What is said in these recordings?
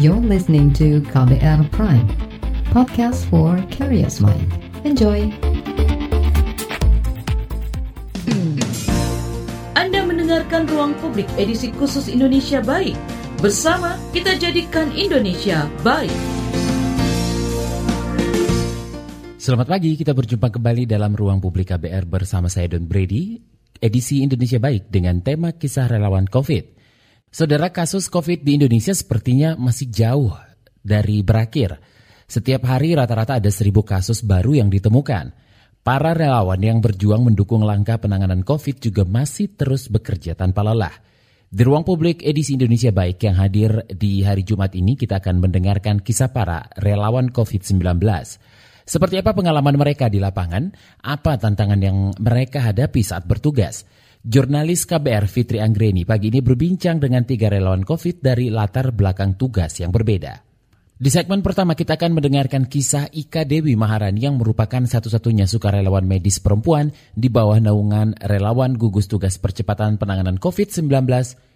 You're listening to KBR Prime, podcast for curious mind. Enjoy! Anda mendengarkan Ruang Publik edisi khusus Indonesia Baik. Bersama kita jadikan Indonesia baik. Selamat pagi, kita berjumpa kembali dalam Ruang Publik KBR bersama saya Don Brady, edisi Indonesia Baik dengan tema kisah relawan COVID. Saudara kasus COVID di Indonesia sepertinya masih jauh dari berakhir. Setiap hari rata-rata ada seribu kasus baru yang ditemukan. Para relawan yang berjuang mendukung langkah penanganan COVID juga masih terus bekerja tanpa lelah. Di ruang publik edisi Indonesia Baik yang hadir di hari Jumat ini kita akan mendengarkan kisah para relawan COVID-19. Seperti apa pengalaman mereka di lapangan? Apa tantangan yang mereka hadapi saat bertugas? Jurnalis KBR Fitri Anggreni pagi ini berbincang dengan tiga relawan COVID dari latar belakang tugas yang berbeda. Di segmen pertama kita akan mendengarkan kisah Ika Dewi Maharani yang merupakan satu-satunya sukarelawan medis perempuan di bawah naungan relawan gugus tugas percepatan penanganan COVID-19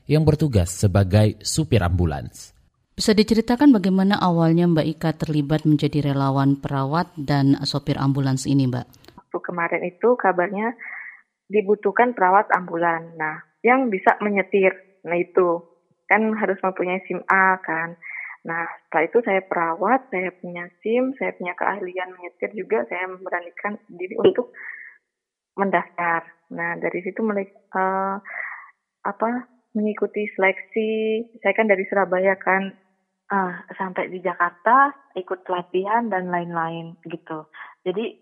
yang bertugas sebagai supir ambulans. Bisa diceritakan bagaimana awalnya Mbak Ika terlibat menjadi relawan perawat dan sopir ambulans ini Mbak? Waktu kemarin itu kabarnya dibutuhkan perawat ambulan. Nah, yang bisa menyetir. Nah itu kan harus mempunyai SIM A kan. Nah, setelah itu saya perawat, saya punya SIM, saya punya keahlian menyetir juga, saya memberanikan diri untuk mendaftar. Nah, dari situ mulai uh, apa mengikuti seleksi. Saya kan dari Surabaya kan uh, sampai di Jakarta ikut pelatihan dan lain-lain gitu. Jadi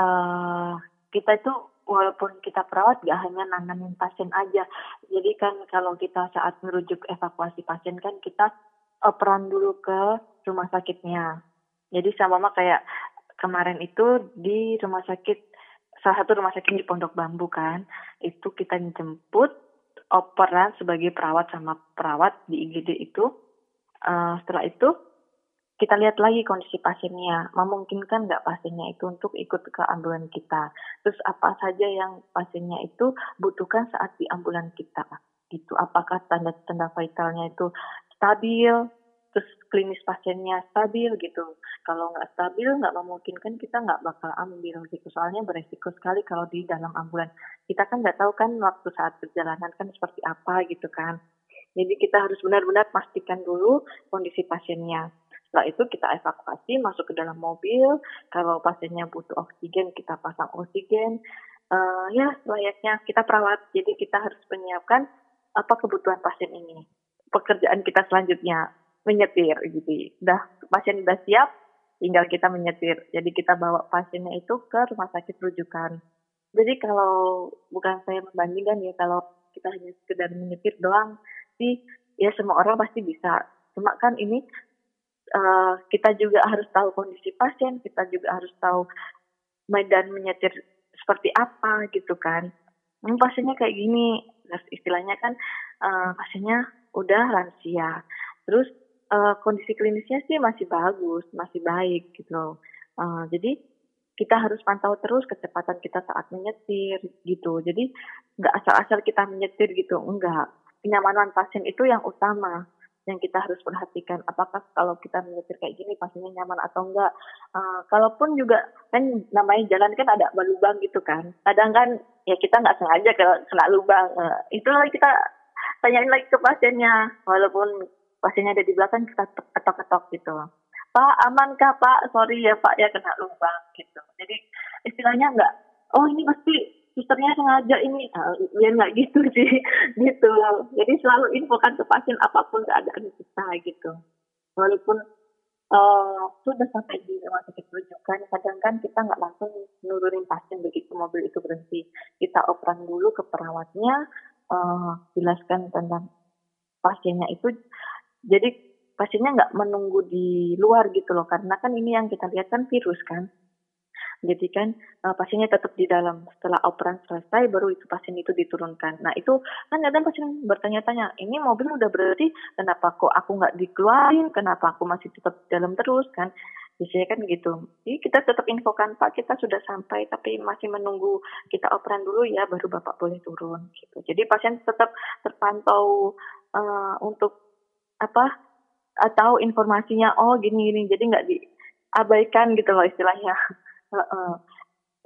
uh, kita itu walaupun kita perawat gak hanya nanganin pasien aja. Jadi kan kalau kita saat merujuk evakuasi pasien kan kita operan dulu ke rumah sakitnya. Jadi sama kayak kemarin itu di rumah sakit salah satu rumah sakit di Pondok Bambu kan, itu kita jemput operan sebagai perawat sama perawat di IGD itu. Uh, setelah itu kita lihat lagi kondisi pasiennya, memungkinkan nggak pasiennya itu untuk ikut ke ambulan kita. Terus apa saja yang pasiennya itu butuhkan saat di ambulan kita. Gitu. Apakah tanda-tanda vitalnya itu stabil, terus klinis pasiennya stabil gitu. Kalau nggak stabil, nggak memungkinkan kita nggak bakal ambil gitu. Soalnya beresiko sekali kalau di dalam ambulan. Kita kan nggak tahu kan waktu saat perjalanan kan seperti apa gitu kan. Jadi kita harus benar-benar pastikan dulu kondisi pasiennya. Setelah itu kita evakuasi masuk ke dalam mobil. Kalau pasiennya butuh oksigen, kita pasang oksigen. Uh, ya, layaknya kita perawat. Jadi kita harus menyiapkan apa kebutuhan pasien ini pekerjaan kita selanjutnya menyetir gitu. Udah pasien udah siap, tinggal kita menyetir. Jadi kita bawa pasiennya itu ke rumah sakit rujukan. Jadi kalau bukan saya membandingkan ya kalau kita hanya sekedar menyetir doang sih ya semua orang pasti bisa. Cuma kan ini uh, kita juga harus tahu kondisi pasien, kita juga harus tahu medan menyetir seperti apa gitu kan. Hmm, pasiennya kayak gini, istilahnya kan uh, pasiennya udah lansia. Terus uh, kondisi klinisnya sih masih bagus, masih baik gitu. Uh, jadi kita harus pantau terus kecepatan kita saat menyetir gitu. Jadi nggak asal-asal kita menyetir gitu, enggak. Kenyamanan pasien itu yang utama yang kita harus perhatikan. Apakah kalau kita menyetir kayak gini pasiennya nyaman atau enggak? Uh, kalaupun juga kan namanya jalan kan ada lubang gitu kan. Kadang kan ya kita nggak sengaja kena lubang. Uh, itu lagi kita tanyain lagi ke pasiennya. Walaupun pasiennya ada di belakang kita ketok-ketok gitu. Pak aman kah Pak? Sorry ya Pak ya kena lubang gitu. Jadi istilahnya enggak oh ini pasti susternya sengaja ini. Ya nggak gitu sih. Gitu. Jadi selalu infokan ke pasien apa pun keadaan kita gitu. Walaupun uh, sudah sampai di rumah sakit rujukan kadang kan kita nggak langsung nurunin pasien begitu mobil itu berhenti. Kita operan dulu ke perawatnya uh, jelaskan tentang pasiennya itu. Jadi pasiennya nggak menunggu di luar gitu loh. Karena kan ini yang kita lihat kan virus kan jadi kan uh, pasiennya tetap di dalam. Setelah operan selesai baru itu pasien itu diturunkan. Nah itu kan kadang pasien bertanya-tanya ini mobil udah berarti kenapa kok aku nggak dikeluarin? Kenapa aku masih tetap di dalam terus? Kan biasanya kan gitu. Jadi kita tetap infokan Pak kita sudah sampai tapi masih menunggu kita operan dulu ya baru Bapak boleh turun. Gitu. Jadi pasien tetap terpantau uh, untuk apa tahu informasinya oh gini gini. Jadi nggak diabaikan gitu loh istilahnya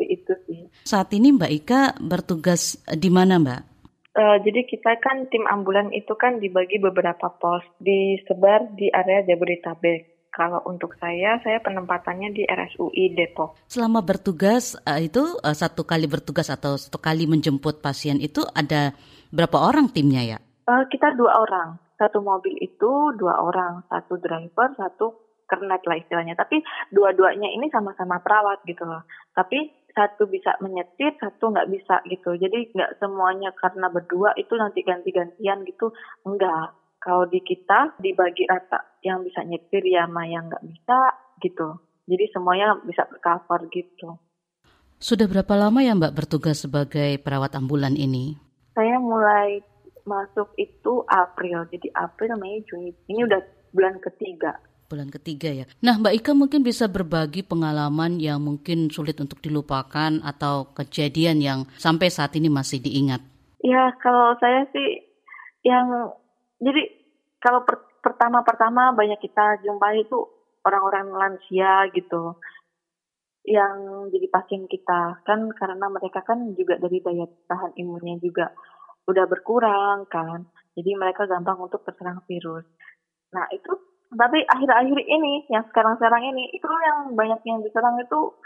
itu sih saat ini Mbak Ika bertugas di mana Mbak Uh, jadi kita kan tim ambulan itu kan dibagi beberapa pos, disebar di area Jabodetabek. Kalau untuk saya, saya penempatannya di RSUI Depok. Selama bertugas uh, itu uh, satu kali bertugas atau satu kali menjemput pasien itu ada berapa orang timnya ya? Uh, kita dua orang, satu mobil itu dua orang, satu driver, satu kernet lah istilahnya. Tapi dua-duanya ini sama-sama perawat gitu loh. Tapi satu bisa menyetir, satu nggak bisa gitu. Jadi nggak semuanya karena berdua itu nanti ganti-gantian gitu. Enggak. Kalau di kita dibagi rata, yang bisa nyetir ya sama yang nggak bisa gitu. Jadi semuanya bisa cover gitu. Sudah berapa lama ya Mbak bertugas sebagai perawat ambulan ini? Saya mulai masuk itu April, jadi April, Mei, Juni. Ini udah bulan ketiga bulan ketiga ya. Nah, Mbak Ika mungkin bisa berbagi pengalaman yang mungkin sulit untuk dilupakan atau kejadian yang sampai saat ini masih diingat. Ya, kalau saya sih yang jadi kalau per, pertama-pertama banyak kita jumpai itu orang-orang lansia gitu yang jadi pasien kita kan karena mereka kan juga dari daya tahan imunnya juga udah berkurang kan jadi mereka gampang untuk terserang virus nah itu tapi akhir-akhir ini yang sekarang-sekarang ini itu yang banyak yang diserang itu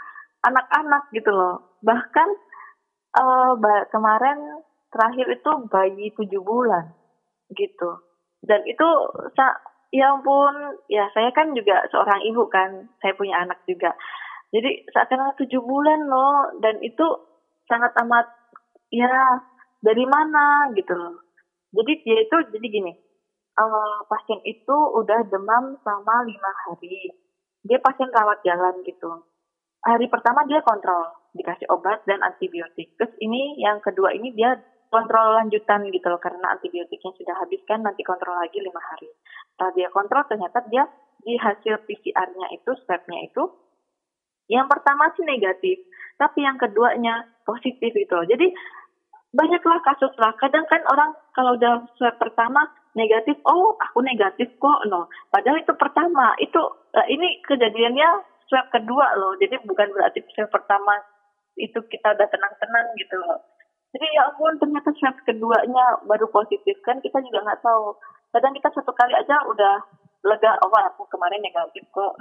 anak-anak gitu loh. Bahkan uh, kemarin terakhir itu bayi tujuh bulan gitu. Dan itu ya ampun ya saya kan juga seorang ibu kan saya punya anak juga. Jadi karena tujuh bulan loh dan itu sangat amat ya dari mana gitu loh. Jadi dia itu jadi gini uh, pasien itu udah demam selama lima hari. Dia pasien rawat jalan gitu. Hari pertama dia kontrol, dikasih obat dan antibiotik. Terus ini yang kedua ini dia kontrol lanjutan gitu loh karena antibiotiknya sudah habis kan nanti kontrol lagi lima hari. Setelah dia kontrol ternyata dia di hasil PCR-nya itu swab-nya itu yang pertama sih negatif, tapi yang keduanya positif gitu loh. Jadi banyaklah kasus lah. Kadang kan orang kalau udah swab pertama negatif, oh aku negatif kok, no. Padahal itu pertama, itu uh, ini kejadiannya swab kedua loh. Jadi bukan berarti swab pertama itu kita udah tenang-tenang gitu loh. Jadi ya ampun ternyata swab keduanya baru positif kan kita juga nggak tahu. Kadang kita satu kali aja udah lega, oh aku kemarin negatif kok.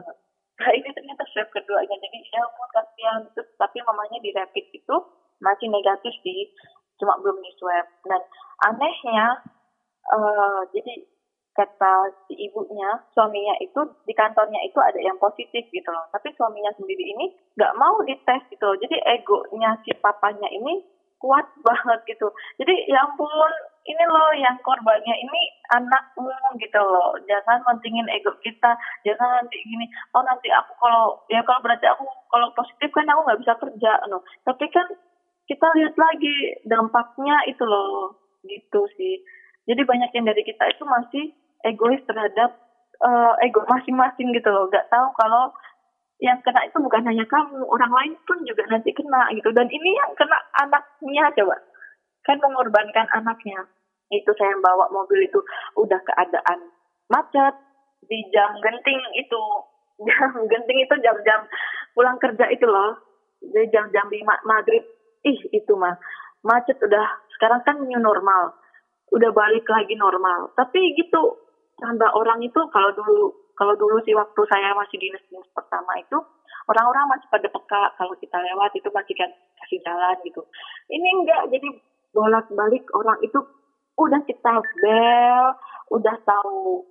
Nah ini ternyata swab keduanya, jadi ya ampun kasihan. Terus, tapi mamanya di rapid itu masih negatif sih, cuma belum di swab. Dan anehnya uh, jadi kata si ibunya, suaminya itu di kantornya itu ada yang positif gitu loh. Tapi suaminya sendiri ini nggak mau dites gitu loh. Jadi egonya si papanya ini kuat banget gitu. Jadi ya ampun, ini loh yang korbannya ini anakmu gitu loh. Jangan mentingin ego kita. Jangan nanti gini, oh nanti aku kalau ya kalau berarti aku kalau positif kan aku nggak bisa kerja loh. Tapi kan kita lihat lagi dampaknya itu loh gitu sih. Jadi banyak yang dari kita itu masih egois terhadap uh, ego masing-masing gitu loh. Gak tahu kalau yang kena itu bukan hanya kamu, orang lain pun juga nanti kena gitu. Dan ini yang kena anaknya coba. Kan mengorbankan anaknya. Itu saya bawa mobil itu udah keadaan macet di jam genting itu. Jam genting itu jam-jam pulang kerja itu loh. Jadi jam-jam lima maghrib. Ih itu mah macet udah sekarang kan new normal udah balik lagi normal. Tapi gitu, tambah orang itu kalau dulu kalau dulu sih waktu saya masih dinas dinas pertama itu orang-orang masih pada peka kalau kita lewat itu masih kan kasih jalan gitu. Ini enggak, jadi bolak-balik orang itu udah kita bel, udah tahu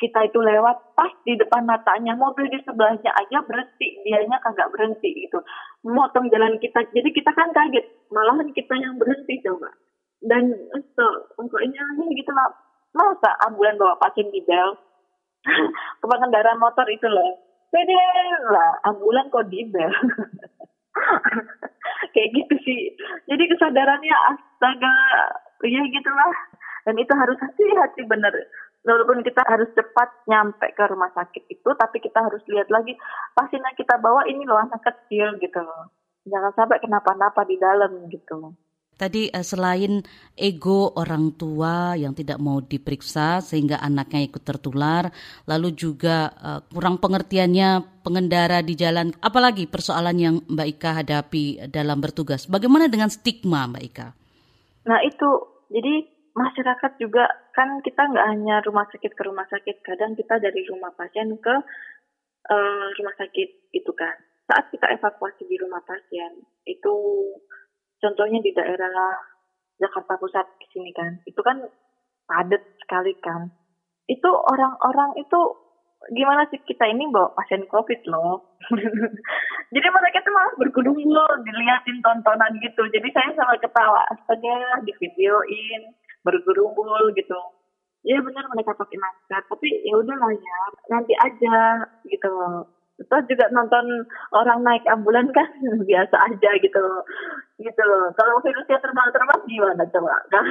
kita itu lewat pas di depan matanya mobil di sebelahnya aja berhenti dianya kagak berhenti gitu motong jalan kita jadi kita kan kaget malahan kita yang berhenti coba dan itu pokoknya gitu lah masa ambulan bawa pasien di bel ke pengendara motor itu loh. Pede lah ambulan kok di bel kayak gitu sih. Jadi kesadarannya astaga ya gitulah. Dan itu harus hati-hati bener. Walaupun kita harus cepat nyampe ke rumah sakit itu tapi kita harus lihat lagi pasien yang kita bawa ini loh anak kecil gitu loh. Jangan sampai kenapa-napa di dalam gitu Tadi uh, selain ego orang tua yang tidak mau diperiksa sehingga anaknya ikut tertular, lalu juga uh, kurang pengertiannya pengendara di jalan, apalagi persoalan yang Mbak Ika hadapi dalam bertugas. Bagaimana dengan stigma Mbak Ika? Nah itu, jadi masyarakat juga kan kita nggak hanya rumah sakit ke rumah sakit, kadang kita dari rumah pasien ke uh, rumah sakit itu kan. Saat kita evakuasi di rumah pasien, itu contohnya di daerah Jakarta Pusat di sini kan, itu kan padat sekali kan. Itu orang-orang itu gimana sih kita ini bawa pasien COVID loh. Jadi mereka tuh malah bergulung-gulung diliatin tontonan gitu. Jadi saya sama ketawa astaga di videoin bergerumbul gitu. Ya benar mereka pakai masker, tapi ya udahlah ya, nanti aja gitu terus juga nonton orang naik ambulan kan biasa aja gitu gitu kalau virusnya terbang-terbang gimana coba? Kan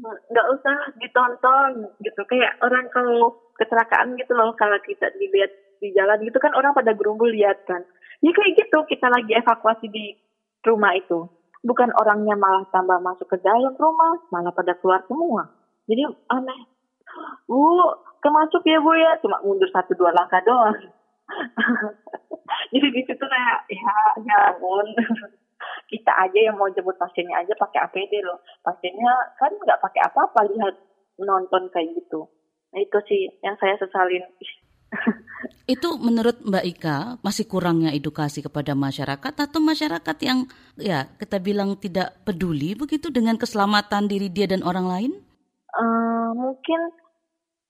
nggak usah ditonton gitu. Kayak orang kalau kecelakaan gitu loh kalau kita dilihat di jalan gitu kan orang pada gerumbul lihat kan. Ya kayak gitu kita lagi evakuasi di rumah itu. Bukan orangnya malah tambah masuk ke dalam rumah malah pada keluar semua. Jadi aneh. Bu kemasuk ya bu ya. Cuma mundur satu dua langkah doang. Jadi di situ kayak ya ya ampun kita aja yang mau jemput pasiennya aja pakai APD loh pasiennya kan nggak pakai apa-apa lihat nonton kayak gitu nah itu sih yang saya sesalin itu menurut Mbak Ika masih kurangnya edukasi kepada masyarakat atau masyarakat yang ya kita bilang tidak peduli begitu dengan keselamatan diri dia dan orang lain? Uh, mungkin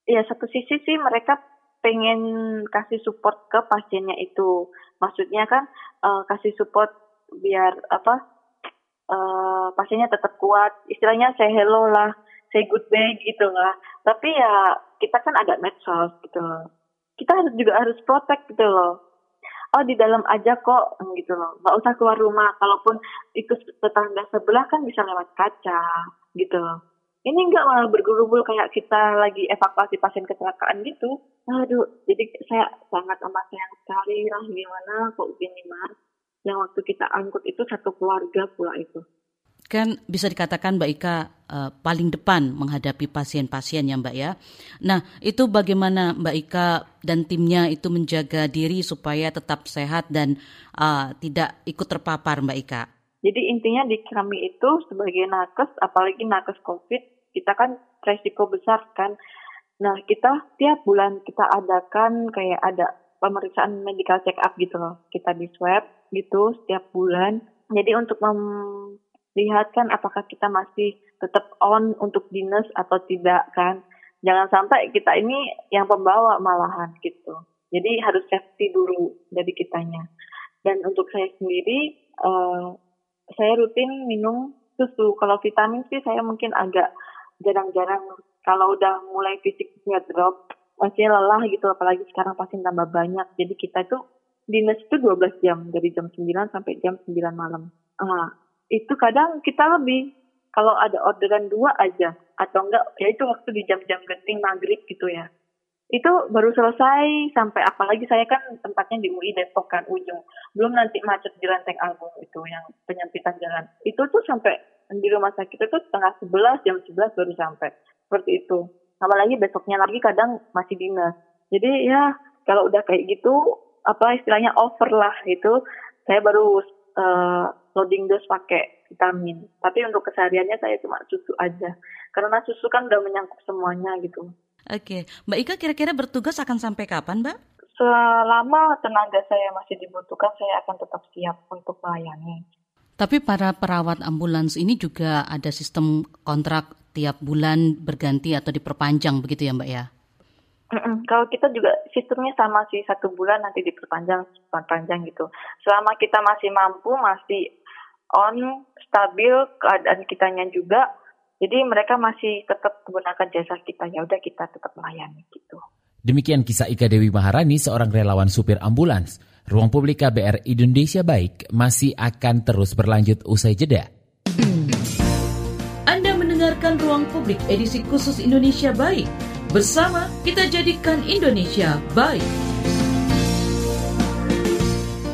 ya satu sisi sih mereka pengen kasih support ke pasiennya itu. Maksudnya kan uh, kasih support biar apa uh, pasiennya tetap kuat. Istilahnya say hello lah, say goodbye gitu lah. Tapi ya kita kan ada medsos gitu loh. Kita harus juga harus protect gitu loh. Oh di dalam aja kok gitu loh. Gak usah keluar rumah. Kalaupun itu tetangga sebelah kan bisa lewat kaca gitu loh ini enggak malah bergerumbul kayak kita lagi evakuasi pasien kecelakaan gitu. Aduh, jadi saya sangat amat sayang sekali lah gimana kok gini mas. Yang waktu kita angkut itu satu keluarga pula itu. Kan bisa dikatakan Mbak Ika uh, paling depan menghadapi pasien-pasien ya Mbak ya. Nah itu bagaimana Mbak Ika dan timnya itu menjaga diri supaya tetap sehat dan uh, tidak ikut terpapar Mbak Ika? Jadi intinya di kami itu sebagai nakes, apalagi nakes COVID, kita kan resiko besar kan. Nah kita tiap bulan kita adakan kayak ada pemeriksaan medical check up gitu loh. Kita di swab gitu setiap bulan. Jadi untuk melihatkan apakah kita masih tetap on untuk dinas atau tidak kan. Jangan sampai kita ini yang pembawa malahan gitu. Jadi harus safety dulu dari kitanya. Dan untuk saya sendiri, uh, saya rutin minum susu. Kalau vitamin sih saya mungkin agak jarang-jarang. Kalau udah mulai fisiknya drop, masih lelah gitu. Apalagi sekarang pasti tambah banyak. Jadi kita itu dinas itu 12 jam. Dari jam 9 sampai jam 9 malam. Nah, itu kadang kita lebih. Kalau ada orderan dua aja. Atau enggak, ya itu waktu di jam-jam genting maghrib gitu ya itu baru selesai sampai apalagi saya kan tempatnya di UI Depok kan ujung belum nanti macet di Lenteng Agung itu yang penyempitan jalan itu tuh sampai di rumah sakit itu setengah sebelas jam sebelas baru sampai seperti itu apalagi besoknya lagi kadang masih dinas. Jadi ya kalau udah kayak gitu apa istilahnya over lah itu saya baru uh, loading dose pakai vitamin. Tapi untuk kesehariannya saya cuma susu aja. Karena susu kan udah menyangkut semuanya gitu. Oke, Mbak Ika kira-kira bertugas akan sampai kapan, Mbak? Selama tenaga saya masih dibutuhkan, saya akan tetap siap untuk melayani. Tapi para perawat ambulans ini juga ada sistem kontrak tiap bulan berganti atau diperpanjang begitu ya Mbak ya? Mm-mm. Kalau kita juga sistemnya sama sih satu bulan nanti diperpanjang panjang gitu. Selama kita masih mampu masih on stabil keadaan kitanya juga jadi mereka masih tetap menggunakan jasa kita, ya udah kita tetap melayani gitu. Demikian kisah Ika Dewi Maharani, seorang relawan supir ambulans. Ruang Publik KBR Indonesia Baik masih akan terus berlanjut usai jeda. Anda mendengarkan Ruang Publik edisi khusus Indonesia Baik. Bersama kita jadikan Indonesia baik.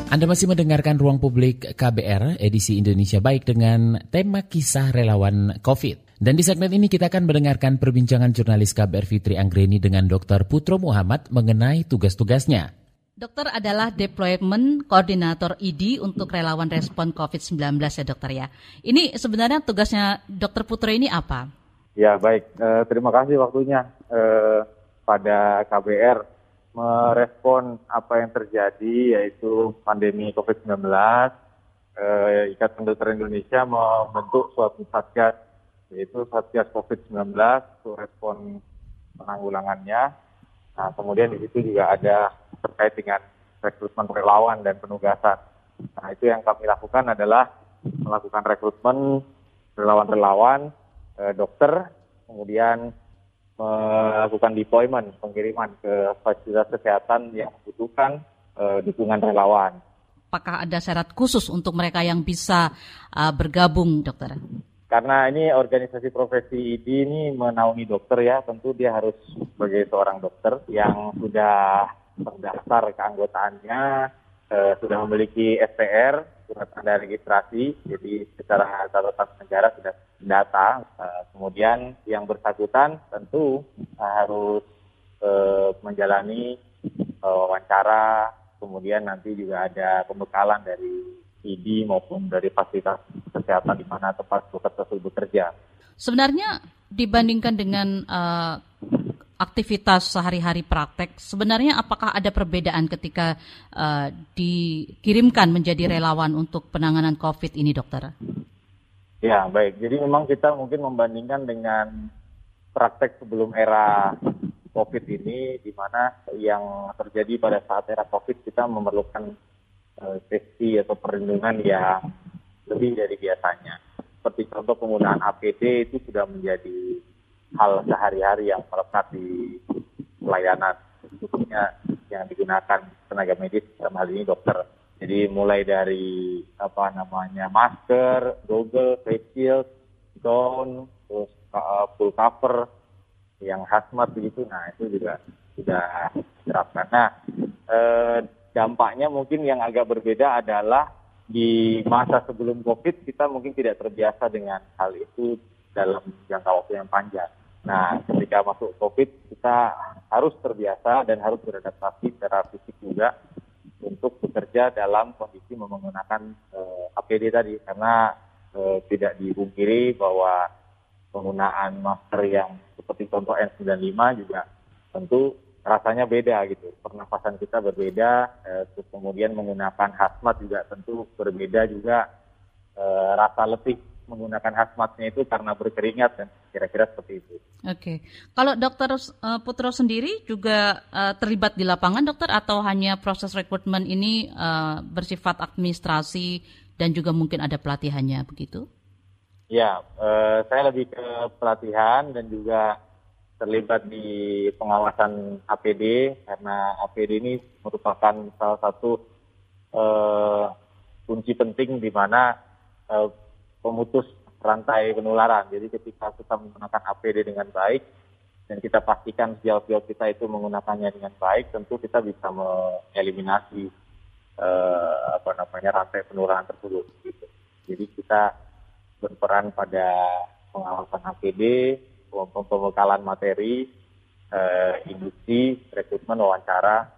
Anda masih mendengarkan Ruang Publik KBR edisi Indonesia Baik dengan tema kisah relawan COVID. Dan di segmen ini kita akan mendengarkan perbincangan jurnalis KBR Fitri Anggreni dengan Dr. Putro Muhammad mengenai tugas-tugasnya. Dokter adalah Deployment Koordinator ID untuk relawan respon COVID-19 ya dokter ya. Ini sebenarnya tugasnya Dokter Putro ini apa? Ya baik, eh, terima kasih waktunya eh, pada KBR merespon apa yang terjadi yaitu pandemi COVID-19, eh, Ikatan Dokter Indonesia membentuk suatu satgas yaitu Satgas COVID-19 untuk respon penanggulangannya. Nah, kemudian di situ juga ada terkait dengan rekrutmen relawan dan penugasan. Nah, itu yang kami lakukan adalah melakukan rekrutmen relawan-relawan eh, dokter, kemudian melakukan deployment, pengiriman ke fasilitas kesehatan yang membutuhkan uh, dukungan relawan. Apakah ada syarat khusus untuk mereka yang bisa uh, bergabung, dokter? Karena ini organisasi profesi ID ini menaungi dokter ya, tentu dia harus sebagai seorang dokter yang sudah terdaftar keanggotaannya, uh, sudah memiliki SPR, surat tanda registrasi, jadi secara catatan negara sudah data. Uh, kemudian yang bersangkutan tentu uh, harus uh, menjalani uh, wawancara, kemudian nanti juga ada pembekalan dari ID maupun dari fasilitas kesehatan di mana tempat tersebut bekerja. Sebenarnya dibandingkan dengan uh, aktivitas sehari-hari praktek, sebenarnya apakah ada perbedaan ketika uh, dikirimkan menjadi relawan untuk penanganan COVID ini, dokter? Ya, baik. Jadi memang kita mungkin membandingkan dengan praktek sebelum era COVID ini, di mana yang terjadi pada saat era COVID kita memerlukan uh, safety atau perlindungan yang lebih dari biasanya. Seperti contoh penggunaan APD itu sudah menjadi hal sehari-hari yang melekat di pelayanan, khususnya yang digunakan tenaga medis dalam hal ini dokter jadi mulai dari apa namanya masker, goggle, face shield, gown, terus uh, full cover, yang hazmat begitu, nah itu juga sudah diterapkan. Nah eh, dampaknya mungkin yang agak berbeda adalah di masa sebelum COVID kita mungkin tidak terbiasa dengan hal itu dalam jangka waktu yang panjang. Nah, ketika masuk COVID kita harus terbiasa dan harus beradaptasi secara fisik juga untuk bekerja dalam kondisi menggunakan uh, eh, APD tadi karena uh, tidak dipungkiri bahwa penggunaan masker yang seperti contoh N95 juga tentu rasanya beda gitu. Pernafasan kita berbeda, eh, terus kemudian menggunakan hazmat juga tentu berbeda juga rasa letih menggunakan hazmatnya itu karena berkeringat dan kira-kira seperti itu. Oke, kalau dokter uh, Putro sendiri juga uh, terlibat di lapangan dokter atau hanya proses rekrutmen ini uh, bersifat administrasi dan juga mungkin ada pelatihannya begitu? Ya, uh, saya lebih ke pelatihan dan juga terlibat di pengawasan APD karena APD ini merupakan salah satu uh, kunci penting di mana uh, pemutus rantai penularan. Jadi ketika kita menggunakan APD dengan baik dan kita pastikan sejauh-jauh kita itu menggunakannya dengan baik, tentu kita bisa mengeliminasi eh, apa namanya rantai penularan tersebut. Gitu. Jadi kita berperan pada pengawasan APD, pembekalan materi, eh, industri, rekrutmen, wawancara.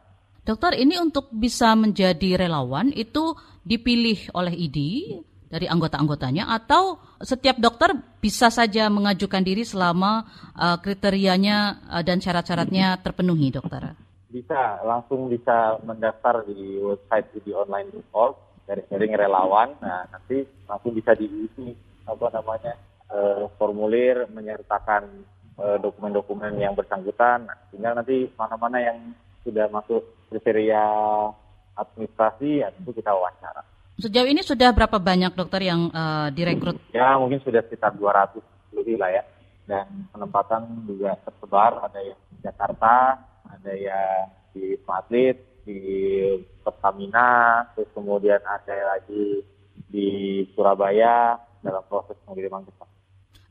Dokter, ini untuk bisa menjadi relawan itu dipilih oleh ID dari anggota-anggotanya atau setiap dokter bisa saja mengajukan diri selama uh, kriterianya uh, dan syarat-syaratnya terpenuhi, dokter? Bisa, langsung bisa mendaftar di website di online.org dari sharing relawan. Nah, nanti langsung bisa diisi apa namanya uh, formulir menyertakan dokumen-dokumen yang bersangkutan. Nah, tinggal nanti mana-mana yang sudah masuk kriteria administrasi, ya tentu kita wawancara. Sejauh ini sudah berapa banyak dokter yang uh, direkrut? Ya mungkin sudah sekitar 200 lebih lah ya. Dan penempatan juga tersebar, ada yang di Jakarta, ada yang di Atlet, di Pertamina, terus kemudian ada lagi di Surabaya dalam proses pengiriman kita.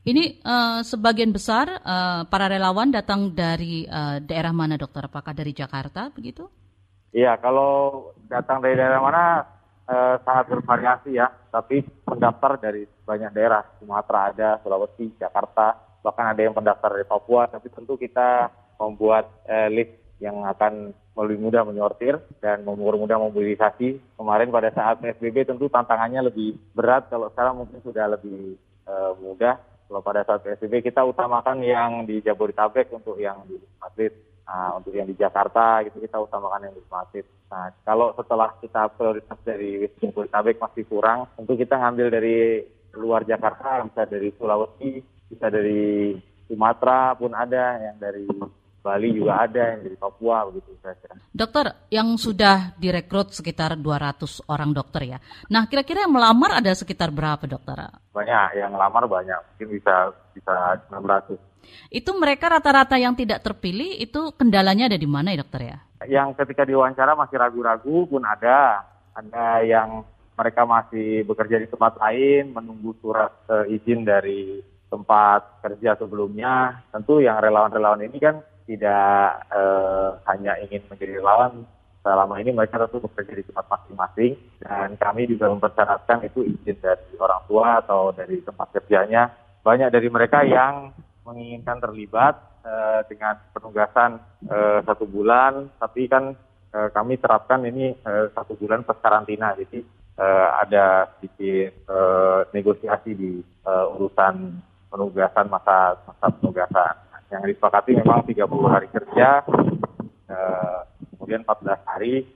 Ini uh, sebagian besar uh, para relawan datang dari uh, daerah mana dokter? Apakah dari Jakarta begitu? Iya, kalau datang dari daerah mana eh, sangat bervariasi ya, tapi pendaftar dari banyak daerah, Sumatera ada, Sulawesi, Jakarta, bahkan ada yang pendaftar dari Papua, tapi tentu kita membuat eh, list yang akan lebih mudah menyortir dan mempermudah mobilisasi. Kemarin pada saat PSBB tentu tantangannya lebih berat, kalau sekarang mungkin sudah lebih eh, mudah. Kalau pada saat PSBB kita utamakan yang di Jabodetabek untuk yang di Madrid, nah, untuk yang di Jakarta gitu kita utamakan yang di Madrid. Nah kalau setelah kita prioritas dari Jabodetabek masih kurang, tentu kita ngambil dari luar Jakarta, bisa dari Sulawesi, bisa dari Sumatera pun ada, yang dari Bali juga ada, yang dari Papua begitu saya Dokter, yang sudah direkrut sekitar 200 orang dokter ya. Nah, kira-kira yang melamar ada sekitar berapa dokter? Banyak, yang melamar banyak, mungkin bisa bisa 600. Itu mereka rata-rata yang tidak terpilih, itu kendalanya ada di mana ya dokter ya? Yang ketika diwawancara masih ragu-ragu pun ada. Ada yang mereka masih bekerja di tempat lain, menunggu surat uh, izin dari tempat kerja sebelumnya. Tentu yang relawan-relawan ini kan tidak uh, hanya ingin menjadi relawan selama ini mereka tentu bekerja di tempat masing-masing dan kami juga mempersyaratkan itu izin dari orang tua atau dari tempat kerjanya banyak dari mereka yang menginginkan terlibat uh, dengan penugasan uh, satu bulan. Tapi kan uh, kami terapkan ini uh, satu bulan pas karantina. Jadi uh, ada sedikit uh, negosiasi di uh, urusan penugasan masa masa penugasan. Yang disepakati memang 30 hari kerja, eh, kemudian 14 hari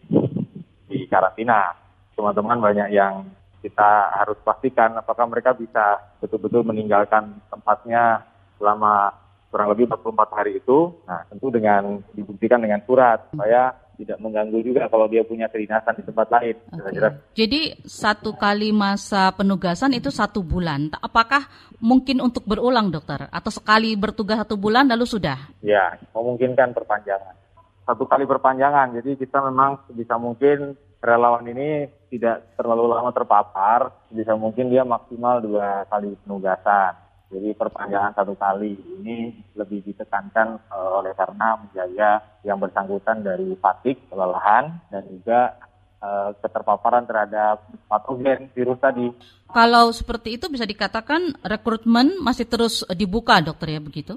di karantina. Teman-teman banyak yang kita harus pastikan apakah mereka bisa betul-betul meninggalkan tempatnya selama kurang lebih 44 hari itu. Nah, tentu dengan dibuktikan dengan surat supaya tidak mengganggu juga kalau dia punya kedinasan di tempat lain. Okay. Jadi satu kali masa penugasan itu satu bulan. Apakah mungkin untuk berulang dokter atau sekali bertugas satu bulan lalu sudah? Ya, memungkinkan perpanjangan. Satu kali perpanjangan. Jadi kita memang bisa mungkin relawan ini tidak terlalu lama terpapar, bisa mungkin dia maksimal dua kali penugasan. Jadi perpanjangan satu kali ini lebih ditekankan uh, oleh karena menjaga yang bersangkutan dari fatik, kelelahan, dan juga uh, keterpaparan terhadap patogen virus tadi. Kalau seperti itu bisa dikatakan rekrutmen masih terus dibuka dokter ya begitu?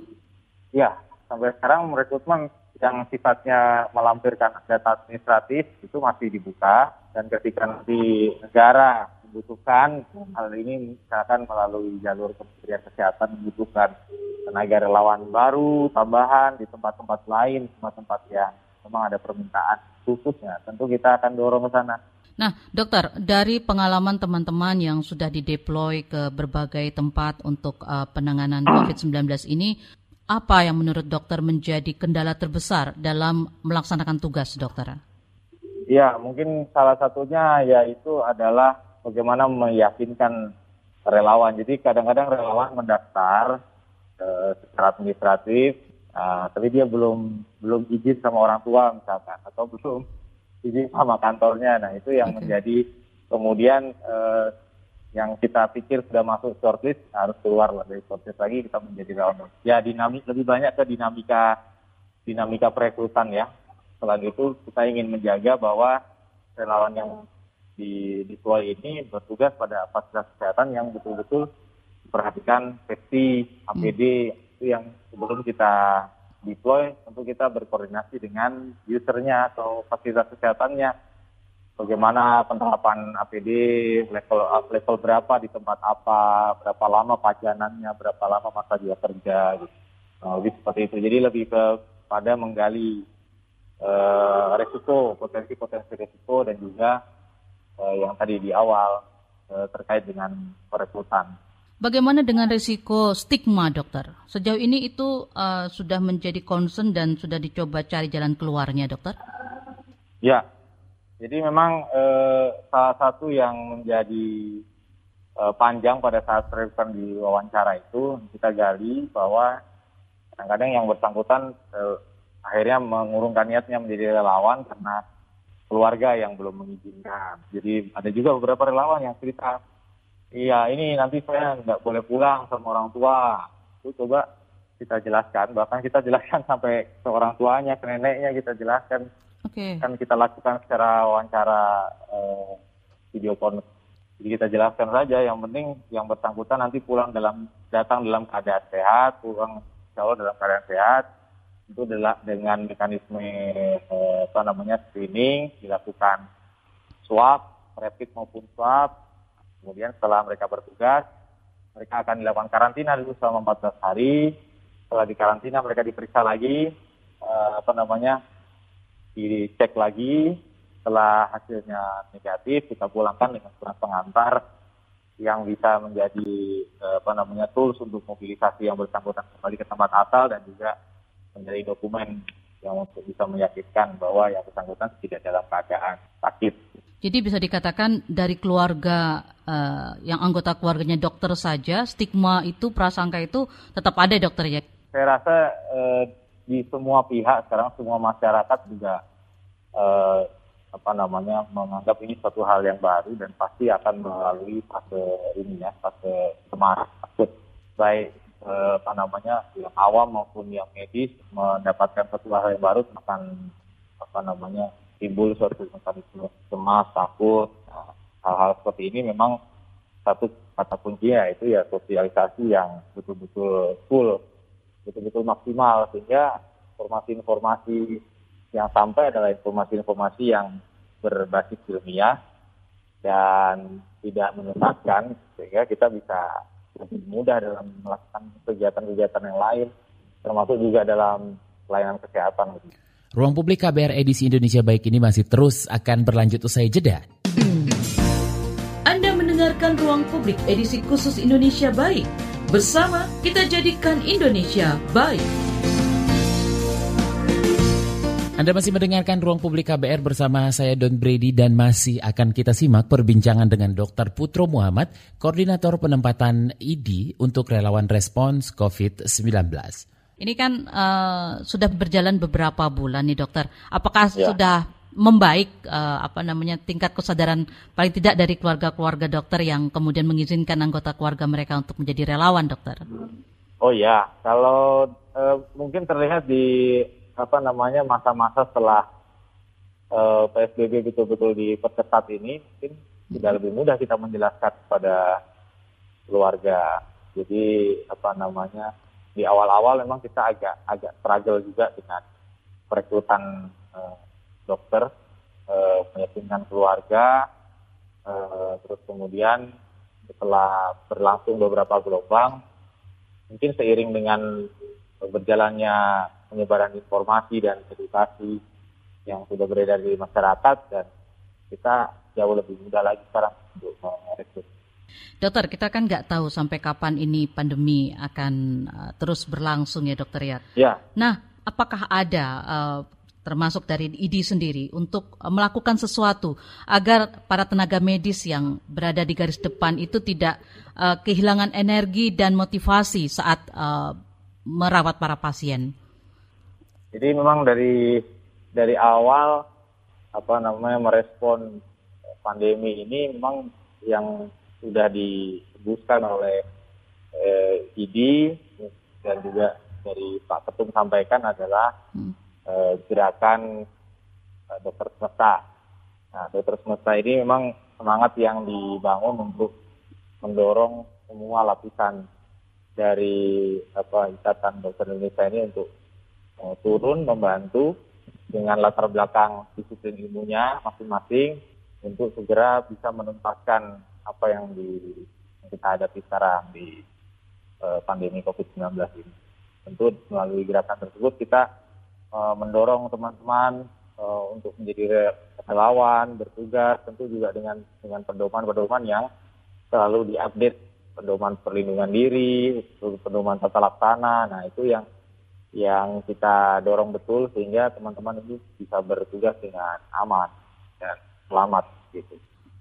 Ya, sampai sekarang rekrutmen yang sifatnya melampirkan data administratif itu masih dibuka dan ketika nanti negara membutuhkan hal ini misalkan melalui jalur Kementerian Kesehatan membutuhkan tenaga relawan baru tambahan di tempat-tempat lain tempat-tempat yang memang ada permintaan khususnya tentu kita akan dorong ke sana. Nah, dokter, dari pengalaman teman-teman yang sudah dideploy ke berbagai tempat untuk uh, penanganan COVID-19 ini, apa yang menurut dokter menjadi kendala terbesar dalam melaksanakan tugas, dokter? Ya, mungkin salah satunya yaitu adalah bagaimana meyakinkan relawan. Jadi kadang-kadang relawan mendaftar uh, secara administratif, uh, tapi dia belum belum izin sama orang tua misalkan, atau belum izin sama kantornya. Nah itu yang okay. menjadi kemudian uh, yang kita pikir sudah masuk shortlist harus keluar dari shortlist lagi kita menjadi relawan. Ya dinamik lebih banyak ke dinamika dinamika perekrutan ya. Selain itu kita ingin menjaga bahwa relawan yang di deploy ini bertugas pada fasilitas kesehatan yang betul-betul perhatikan safety APD hmm. itu yang sebelum kita deploy tentu kita berkoordinasi dengan usernya atau fasilitas kesehatannya. Bagaimana penerapan APD level level berapa di tempat apa berapa lama pajanannya berapa lama masa dia kerja gitu. Nah, seperti itu. Jadi lebih ke pada menggali uh, resiko potensi potensi resiko dan juga uh, yang tadi di awal uh, terkait dengan perekrutan. Bagaimana dengan risiko stigma, dokter? Sejauh ini itu uh, sudah menjadi concern dan sudah dicoba cari jalan keluarnya, dokter? Ya, jadi memang uh, salah satu yang menjadi uh, panjang pada saat perekrutan di wawancara itu kita gali bahwa kadang-kadang yang bersangkutan uh, akhirnya mengurungkan niatnya menjadi relawan karena keluarga yang belum mengizinkan. Jadi ada juga beberapa relawan yang cerita, iya ini nanti saya nggak boleh pulang sama orang tua. Itu coba kita jelaskan, bahkan kita jelaskan sampai ke orang tuanya, ke neneknya kita jelaskan. Okay. Kan kita lakukan secara wawancara eh, video call. Jadi kita jelaskan saja, yang penting yang bersangkutan nanti pulang dalam datang dalam keadaan sehat, pulang Allah dalam keadaan sehat, itu adalah dengan mekanisme eh, apa namanya screening dilakukan swab, rapid maupun swab. Kemudian setelah mereka bertugas, mereka akan dilakukan karantina dulu selama 14 hari. Setelah di karantina mereka diperiksa lagi, eh, apa namanya, dicek lagi setelah hasilnya negatif kita pulangkan dengan surat pengantar yang bisa menjadi eh, apa namanya tools untuk mobilisasi yang bersangkutan kembali ke tempat asal dan juga menjadi dokumen yang untuk bisa meyakinkan bahwa yang bersangkutan tidak dalam keadaan sakit. Jadi bisa dikatakan dari keluarga uh, yang anggota keluarganya dokter saja stigma itu prasangka itu tetap ada dokter ya. Saya rasa uh, di semua pihak sekarang semua masyarakat juga uh, apa namanya menganggap ini suatu hal yang baru dan pasti akan melalui fase ini ya fase takut baik eh, apa namanya yang awam maupun yang medis mendapatkan satu hal yang baru akan apa namanya timbul suatu mekanisme cemas takut. Nah, hal-hal seperti ini memang satu kata kuncinya itu ya sosialisasi yang betul-betul full betul-betul maksimal sehingga informasi-informasi yang sampai adalah informasi-informasi yang berbasis ilmiah dan tidak menyesatkan sehingga kita bisa lebih mudah dalam melakukan kegiatan-kegiatan yang lain termasuk juga dalam pelayanan kesehatan. Ruang Publik KBR edisi Indonesia Baik ini masih terus akan berlanjut usai jeda. Anda mendengarkan Ruang Publik edisi khusus Indonesia Baik. Bersama kita jadikan Indonesia baik. Anda masih mendengarkan Ruang Publik KBR bersama saya Don Brady dan masih akan kita simak perbincangan dengan Dr. Putro Muhammad, Koordinator Penempatan ID untuk Relawan Respons COVID-19. Ini kan uh, sudah berjalan beberapa bulan nih dokter. Apakah ya. sudah membaik uh, apa namanya tingkat kesadaran paling tidak dari keluarga-keluarga dokter yang kemudian mengizinkan anggota keluarga mereka untuk menjadi relawan dokter? Oh ya, kalau uh, mungkin terlihat di apa namanya masa-masa setelah uh, eh, PSBB betul-betul diperketat ini mungkin tidak lebih mudah kita menjelaskan kepada keluarga. Jadi apa namanya di awal-awal memang kita agak agak struggle juga dengan perekrutan uh, dokter, uh, meyakinkan keluarga, uh, terus kemudian setelah berlangsung beberapa gelombang, mungkin seiring dengan berjalannya penyebaran informasi dan edukasi yang sudah beredar di masyarakat dan kita jauh lebih mudah lagi sekarang untuk merekrut. Dokter, kita kan nggak tahu sampai kapan ini pandemi akan uh, terus berlangsung ya dokter ya. Ya. Nah, apakah ada uh, termasuk dari ID sendiri untuk uh, melakukan sesuatu agar para tenaga medis yang berada di garis depan itu tidak uh, kehilangan energi dan motivasi saat uh, merawat para pasien? Jadi memang dari dari awal apa namanya merespon pandemi ini memang yang sudah disebutkan oleh eh, ID dan juga dari Pak Ketum sampaikan adalah hmm. eh, gerakan eh, dokter semesta. Nah, dokter semesta ini memang semangat yang dibangun untuk mendorong semua lapisan dari apa ikatan dokter Indonesia ini untuk uh, turun membantu dengan latar belakang disiplin ilmunya masing-masing untuk segera bisa menuntaskan apa yang di kita hadapi sekarang di uh, pandemi COVID-19 ini. Tentu melalui gerakan tersebut kita uh, mendorong teman-teman uh, untuk menjadi relawan, bertugas, tentu juga dengan dengan pedoman-pedoman yang selalu diupdate pedoman perlindungan diri, pedoman tata laksana. Nah, itu yang yang kita dorong betul sehingga teman-teman ini bisa bertugas dengan aman dan selamat gitu.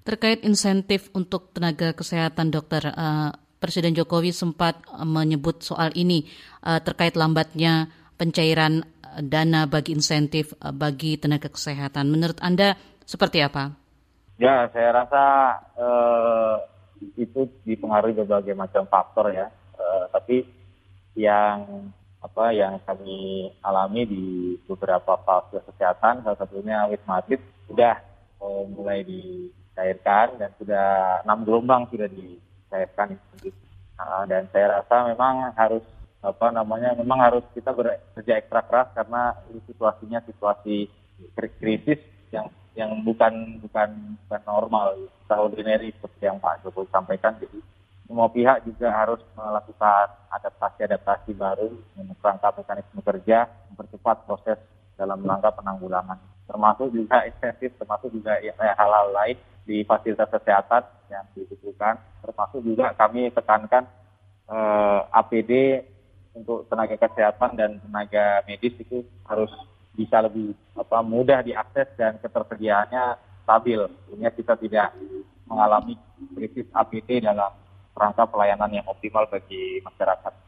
Terkait insentif untuk tenaga kesehatan dokter, uh, Presiden Jokowi sempat uh, menyebut soal ini uh, terkait lambatnya pencairan dana bagi insentif uh, bagi tenaga kesehatan. Menurut Anda seperti apa? Ya, saya rasa uh, itu dipengaruhi berbagai macam faktor ya. Uh, tapi yang apa yang kami alami di beberapa fase kesehatan salah satunya Wisma Atlet sudah uh, mulai di dicairkan dan sudah enam gelombang sudah dicairkan. Nah, dan saya rasa memang harus apa namanya memang harus kita bekerja ekstra keras karena ini situasinya situasi krisis yang yang bukan bukan bukan normal extraordinary seperti yang Pak Jokowi sampaikan jadi semua pihak juga harus melakukan adaptasi-adaptasi baru rangka mekanisme kerja mempercepat proses dalam rangka penanggulangan. Termasuk juga insentif termasuk juga ya, hal-hal lain di fasilitas kesehatan yang dibutuhkan. Termasuk juga kami tekankan eh, APD untuk tenaga kesehatan dan tenaga medis itu harus bisa lebih apa mudah diakses dan ketersediaannya stabil. Sehingga kita tidak mengalami krisis APD dalam rangka pelayanan yang optimal bagi masyarakat.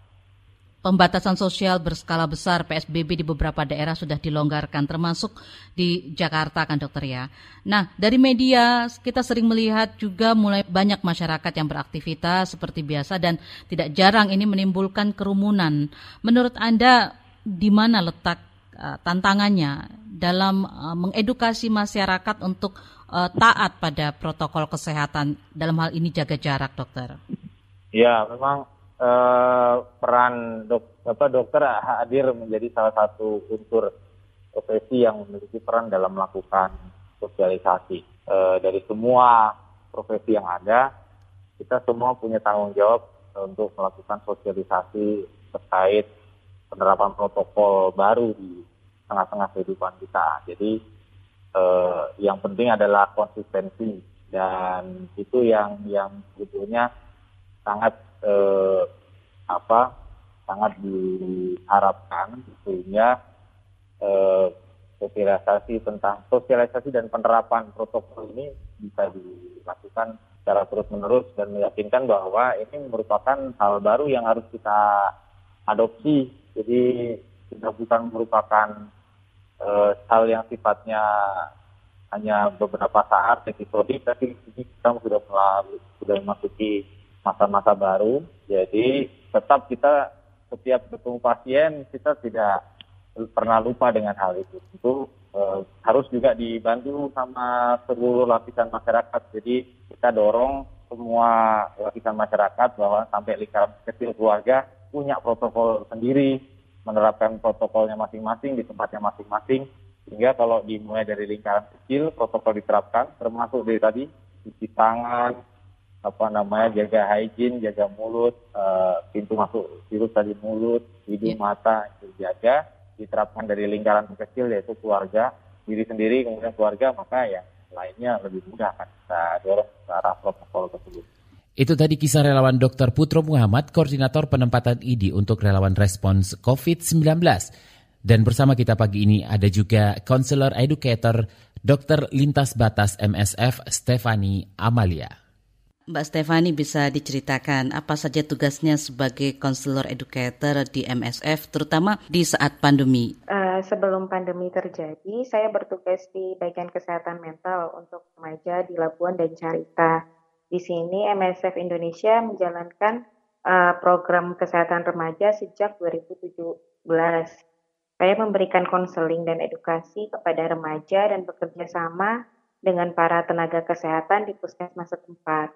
Pembatasan sosial berskala besar PSBB di beberapa daerah sudah dilonggarkan termasuk di Jakarta kan dokter ya. Nah dari media kita sering melihat juga mulai banyak masyarakat yang beraktivitas seperti biasa dan tidak jarang ini menimbulkan kerumunan. Menurut Anda di mana letak uh, tantangannya dalam uh, mengedukasi masyarakat untuk uh, taat pada protokol kesehatan dalam hal ini jaga jarak dokter? Ya memang eh, peran dok, apa, dokter hadir menjadi salah satu unsur profesi yang memiliki peran dalam melakukan sosialisasi eh, dari semua profesi yang ada kita semua punya tanggung jawab untuk melakukan sosialisasi terkait penerapan protokol baru di tengah-tengah kehidupan kita. Jadi eh, yang penting adalah konsistensi. Dan itu yang yang sebetulnya sangat eh, apa sangat diharapkan. Sehingga eh, sosialisasi tentang sosialisasi dan penerapan protokol ini bisa dilakukan secara terus menerus dan meyakinkan bahwa ini merupakan hal baru yang harus kita adopsi. Jadi tidak bukan merupakan eh, hal yang sifatnya hanya beberapa saat episodik tapi ini kita sudah melalui, sudah memasuki masa-masa baru. Jadi tetap kita setiap ketemu pasien kita tidak pernah lupa dengan hal itu. Itu eh, harus juga dibantu sama seluruh lapisan masyarakat. Jadi kita dorong semua lapisan masyarakat bahwa sampai lingkaran kecil keluarga punya protokol sendiri, menerapkan protokolnya masing-masing di tempatnya masing-masing. Sehingga kalau dimulai dari lingkaran kecil, protokol diterapkan, termasuk dari tadi cuci tangan, apa namanya jaga hygiene, jaga mulut, uh, pintu masuk virus tadi mulut, hidung, yeah. mata itu jaga, diterapkan dari lingkaran kecil yaitu keluarga, diri sendiri kemudian keluarga maka ya lainnya lebih mudah kan kita dorong ke arah protokol tersebut. Itu tadi kisah relawan Dr. Putro Muhammad, koordinator penempatan ID untuk relawan respons COVID-19. Dan bersama kita pagi ini ada juga konselor educator Dr. Lintas Batas MSF Stefani Amalia. Mbak Stefani bisa diceritakan apa saja tugasnya sebagai konselor educator di MSF, terutama di saat pandemi? Uh, sebelum pandemi terjadi, saya bertugas di bagian kesehatan mental untuk remaja di Labuan dan Carita. Di sini MSF Indonesia menjalankan uh, program kesehatan remaja sejak 2017. Saya memberikan konseling dan edukasi kepada remaja dan bekerja sama dengan para tenaga kesehatan di puskesmas setempat.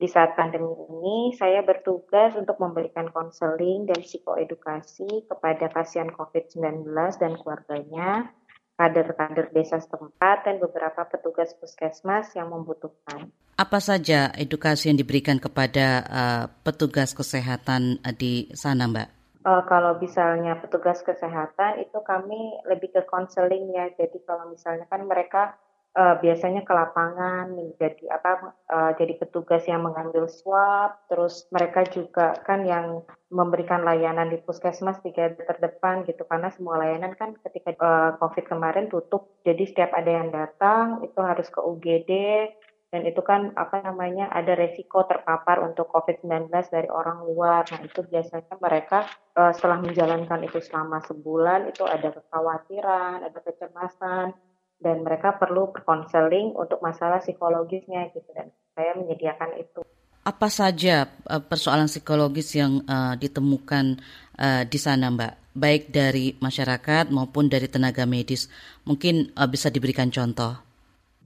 Di saat pandemi ini, saya bertugas untuk memberikan konseling dan psikoedukasi kepada pasien COVID-19 dan keluarganya, kader-kader desa setempat, dan beberapa petugas puskesmas yang membutuhkan. Apa saja edukasi yang diberikan kepada uh, petugas kesehatan uh, di sana, Mbak? Uh, kalau misalnya petugas kesehatan itu kami lebih ke konseling ya. Jadi kalau misalnya kan mereka uh, biasanya ke lapangan menjadi apa uh, jadi petugas yang mengambil swab. Terus mereka juga kan yang memberikan layanan di puskesmas garda terdepan gitu. Karena semua layanan kan ketika uh, covid kemarin tutup. Jadi setiap ada yang datang itu harus ke UGD dan itu kan apa namanya ada resiko terpapar untuk COVID-19 dari orang luar. Nah itu biasanya mereka uh, setelah menjalankan itu selama sebulan itu ada kekhawatiran, ada kecemasan, dan mereka perlu konseling untuk masalah psikologisnya gitu dan saya menyediakan itu. Apa saja uh, persoalan psikologis yang uh, ditemukan uh, di sana, Mbak? Baik dari masyarakat maupun dari tenaga medis. Mungkin uh, bisa diberikan contoh.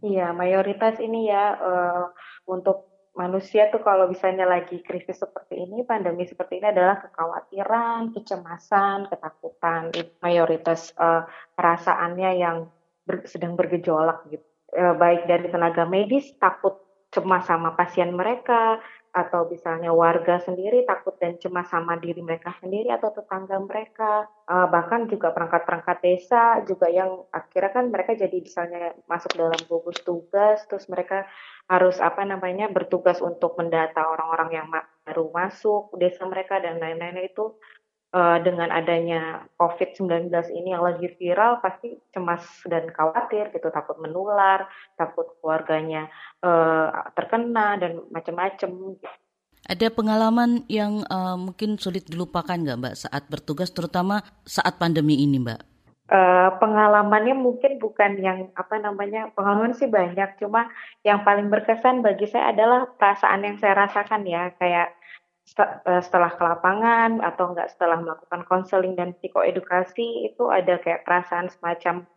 Iya, mayoritas ini ya uh, untuk manusia tuh kalau misalnya lagi krisis seperti ini, pandemi seperti ini adalah kekhawatiran, kecemasan, ketakutan. Mayoritas uh, perasaannya yang ber, sedang bergejolak gitu. Uh, baik dari tenaga medis takut cemas sama pasien mereka, atau misalnya warga sendiri takut dan cemas sama diri mereka sendiri atau tetangga mereka uh, bahkan juga perangkat-perangkat desa juga yang akhirnya kan mereka jadi misalnya masuk dalam gugus tugas terus mereka harus apa namanya bertugas untuk mendata orang-orang yang baru masuk desa mereka dan lain-lain itu uh, dengan adanya COVID-19 ini yang lagi viral pasti cemas dan khawatir gitu. Takut menular takut keluarganya uh, terkena dan macam-macam ada pengalaman yang uh, mungkin sulit dilupakan nggak Mbak saat bertugas, terutama saat pandemi ini Mbak? Uh, pengalamannya mungkin bukan yang apa namanya pengalaman sih banyak, cuma yang paling berkesan bagi saya adalah perasaan yang saya rasakan ya. Kayak setelah ke lapangan atau enggak setelah melakukan konseling dan psikoedukasi itu ada kayak perasaan semacam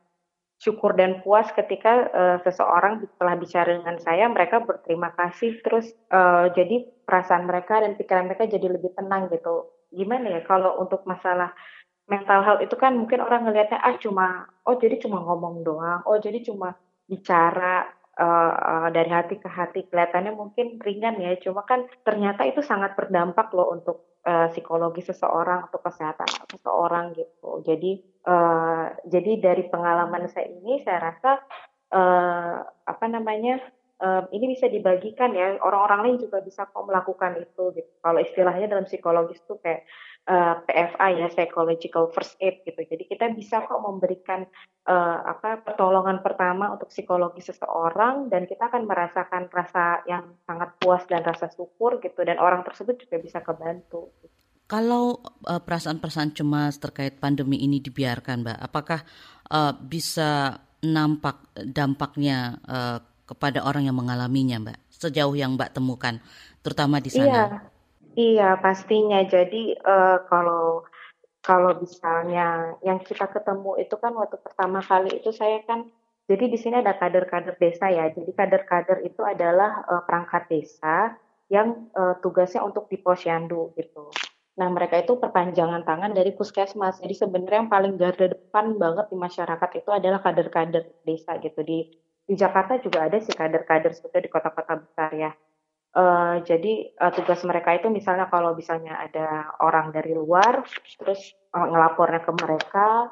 syukur dan puas ketika uh, seseorang telah bicara dengan saya mereka berterima kasih terus uh, jadi perasaan mereka dan pikiran mereka jadi lebih tenang gitu. Gimana ya kalau untuk masalah mental health itu kan mungkin orang ngelihatnya ah cuma oh jadi cuma ngomong doang oh jadi cuma bicara uh, dari hati ke hati kelihatannya mungkin ringan ya, cuma kan ternyata itu sangat berdampak loh untuk uh, psikologi seseorang atau kesehatan seseorang gitu. Jadi uh, jadi dari pengalaman saya ini saya rasa uh, apa namanya uh, ini bisa dibagikan ya orang-orang lain juga bisa kok melakukan itu gitu. Kalau istilahnya dalam psikologis tuh kayak uh, PFA ya psychological first aid gitu. Jadi kita bisa kok memberikan uh, apa pertolongan pertama untuk psikologi seseorang dan kita akan merasakan rasa yang sangat puas dan rasa syukur gitu dan orang tersebut juga bisa kebantu. Kalau uh, perasaan-perasaan cemas terkait pandemi ini dibiarkan, Mbak, apakah uh, bisa nampak dampaknya uh, kepada orang yang mengalaminya, Mbak? Sejauh yang Mbak temukan, terutama di sana. Iya, Iya, pastinya. Jadi uh, kalau kalau misalnya yang kita ketemu itu kan waktu pertama kali itu saya kan jadi di sini ada kader-kader desa ya. Jadi kader-kader itu adalah uh, perangkat desa yang uh, tugasnya untuk di posyandu gitu. Nah, mereka itu perpanjangan tangan dari puskesmas. Jadi sebenarnya yang paling garda depan banget di masyarakat itu adalah kader-kader desa gitu. Di di Jakarta juga ada sih kader-kader seperti di kota-kota besar ya. Uh, jadi uh, tugas mereka itu misalnya kalau misalnya ada orang dari luar, terus uh, ngelapornya ke mereka,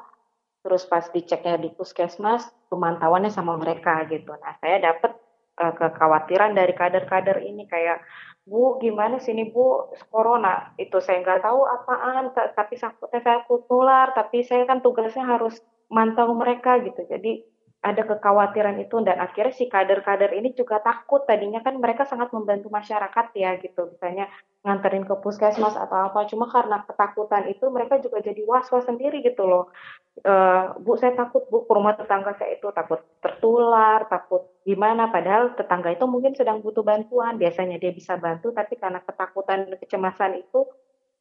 terus pas diceknya di puskesmas, pemantauannya sama mereka gitu. Nah saya dapat uh, kekhawatiran dari kader-kader ini kayak, Bu gimana sini Bu corona itu saya nggak tahu apaan, tapi saya takut nular, tapi saya kan tugasnya harus mantau mereka gitu. Jadi ada kekhawatiran itu dan akhirnya si kader-kader ini juga takut. Tadinya kan mereka sangat membantu masyarakat ya gitu. Misalnya nganterin ke puskesmas atau apa. Cuma karena ketakutan itu mereka juga jadi was-was sendiri gitu loh. E, bu saya takut bu rumah tetangga saya itu takut tertular takut gimana. Padahal tetangga itu mungkin sedang butuh bantuan. Biasanya dia bisa bantu tapi karena ketakutan dan kecemasan itu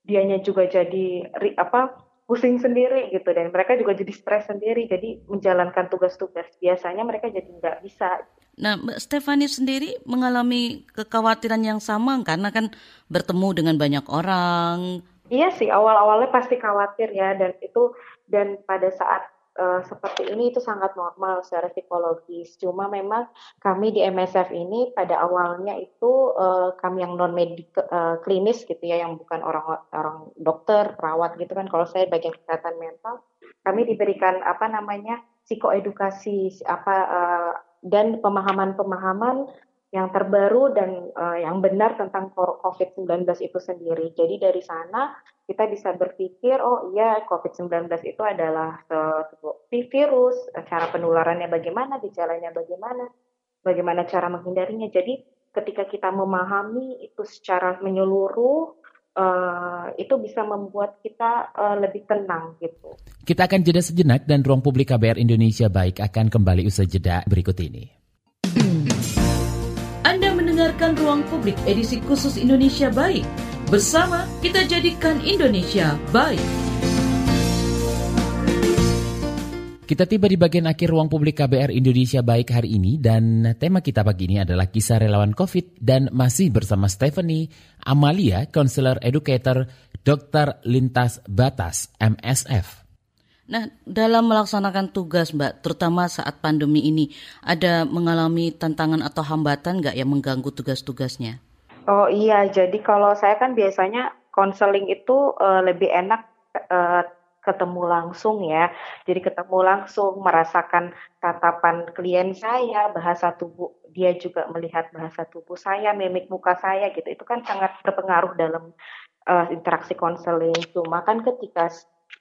dianya juga jadi apa pusing sendiri gitu dan mereka juga jadi stres sendiri jadi menjalankan tugas-tugas biasanya mereka jadi nggak bisa. Nah, Mbak Stefani sendiri mengalami kekhawatiran yang sama karena kan bertemu dengan banyak orang. Iya sih awal-awalnya pasti khawatir ya dan itu dan pada saat uh, seperti ini itu sangat normal secara psikologis. Cuma memang kami di MSF ini pada awalnya itu uh, kami yang non medik uh, klinis gitu ya, yang bukan orang orang dokter, perawat gitu kan. Kalau saya bagian kesehatan mental, kami diberikan apa namanya psikoedukasi apa uh, dan pemahaman-pemahaman yang terbaru dan uh, yang benar tentang COVID-19 itu sendiri. Jadi dari sana kita bisa berpikir, oh iya COVID-19 itu adalah virus, cara penularannya bagaimana, gejalanya bagaimana, bagaimana cara menghindarinya. Jadi ketika kita memahami itu secara menyeluruh, uh, itu bisa membuat kita uh, lebih tenang gitu. Kita akan jeda sejenak dan ruang publik KBR Indonesia baik akan kembali usai jeda berikut ini Ruang Publik edisi khusus Indonesia Baik. Bersama kita jadikan Indonesia baik. Kita tiba di bagian akhir ruang publik KBR Indonesia Baik hari ini dan tema kita pagi ini adalah kisah relawan COVID dan masih bersama Stephanie Amalia, konselor educator Dokter Lintas Batas MSF. Nah, dalam melaksanakan tugas, Mbak, terutama saat pandemi ini, ada mengalami tantangan atau hambatan nggak yang mengganggu tugas-tugasnya? Oh iya, jadi kalau saya kan biasanya konseling itu uh, lebih enak uh, ketemu langsung ya. Jadi ketemu langsung merasakan tatapan klien saya, bahasa tubuh dia juga melihat bahasa tubuh saya, mimik muka saya gitu. Itu kan sangat berpengaruh dalam uh, interaksi konseling. Cuma kan ketika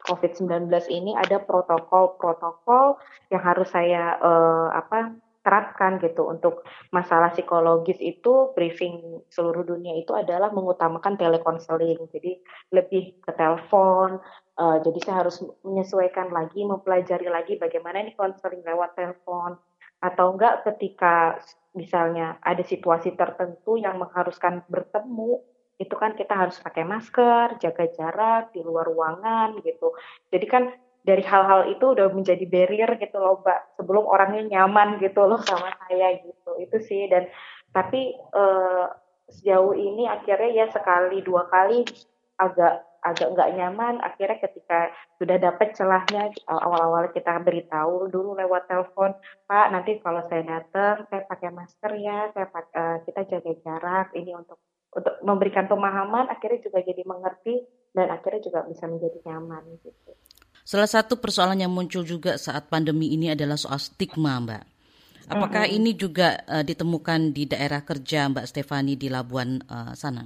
COVID-19 ini ada protokol-protokol yang harus saya uh, apa terapkan gitu untuk masalah psikologis itu. Briefing seluruh dunia itu adalah mengutamakan telekonseling jadi lebih ke telepon uh, jadi saya harus menyesuaikan lagi mempelajari lagi bagaimana ini konseling lewat telepon atau enggak ketika misalnya ada situasi tertentu yang mengharuskan bertemu itu kan kita harus pakai masker, jaga jarak di luar ruangan gitu. Jadi kan dari hal-hal itu udah menjadi barrier gitu loh mbak. Sebelum orangnya nyaman gitu loh sama saya gitu. Itu sih. Dan tapi uh, sejauh ini akhirnya ya sekali dua kali agak agak nggak nyaman. Akhirnya ketika sudah dapat celahnya awal-awal kita beritahu dulu lewat telepon pak nanti kalau saya datang saya pakai masker ya saya pakai, eh, kita jaga jarak ini untuk untuk memberikan pemahaman akhirnya juga jadi mengerti dan akhirnya juga bisa menjadi nyaman gitu. Salah satu persoalan yang muncul juga saat pandemi ini adalah soal stigma, Mbak. Apakah mm -hmm. ini juga uh, ditemukan di daerah kerja Mbak Stefani di Labuan uh, sana?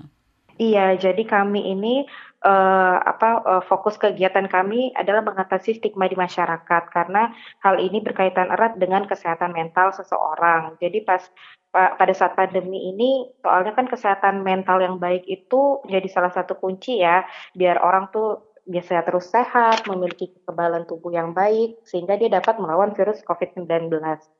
Iya, jadi kami ini uh, apa uh, fokus kegiatan kami adalah mengatasi stigma di masyarakat karena hal ini berkaitan erat dengan kesehatan mental seseorang. Jadi pas pada saat pandemi ini soalnya kan kesehatan mental yang baik itu jadi salah satu kunci ya biar orang tuh biasanya terus sehat, memiliki kekebalan tubuh yang baik, sehingga dia dapat melawan virus COVID-19.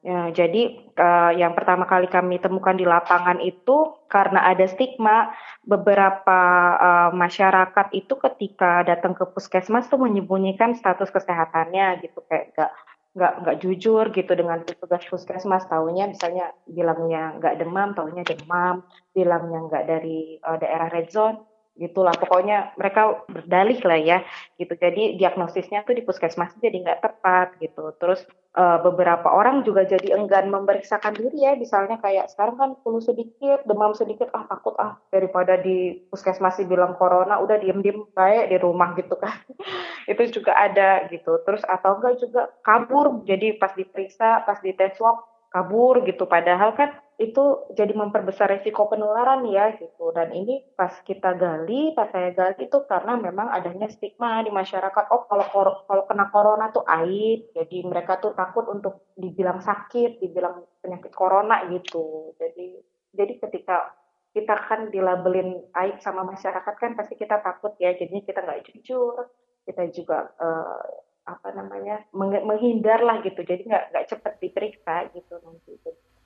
Ya, jadi uh, yang pertama kali kami temukan di lapangan itu karena ada stigma, beberapa uh, masyarakat itu ketika datang ke puskesmas tuh menyembunyikan status kesehatannya gitu, kayak gak nggak nggak jujur gitu dengan petugas puskesmas. Tahunya misalnya bilangnya nggak demam tahunya demam. Bilangnya nggak dari uh, daerah red zone gitulah pokoknya mereka berdalih lah ya gitu. Jadi diagnosisnya tuh di puskesmas jadi nggak tepat gitu. Terus uh, beberapa orang juga jadi enggan memeriksakan diri ya. Misalnya kayak sekarang kan flu sedikit demam sedikit ah takut ah daripada di puskesmas bilang corona udah diem diem kayak di rumah gitu kan. Itu juga ada gitu. Terus atau enggak juga kabur jadi pas diperiksa pas dites swab kabur gitu. Padahal kan itu jadi memperbesar resiko penularan ya gitu. Dan ini pas kita gali pas saya gali itu karena memang adanya stigma di masyarakat oh kalau kalau kena corona tuh aib. Jadi mereka tuh takut untuk dibilang sakit dibilang penyakit corona gitu. Jadi jadi ketika kita kan dilabelin aib sama masyarakat kan pasti kita takut ya. Jadinya kita nggak jujur. Kita juga uh, apa namanya menghindar lah gitu. Jadi nggak nggak cepet diperiksa gitu nanti.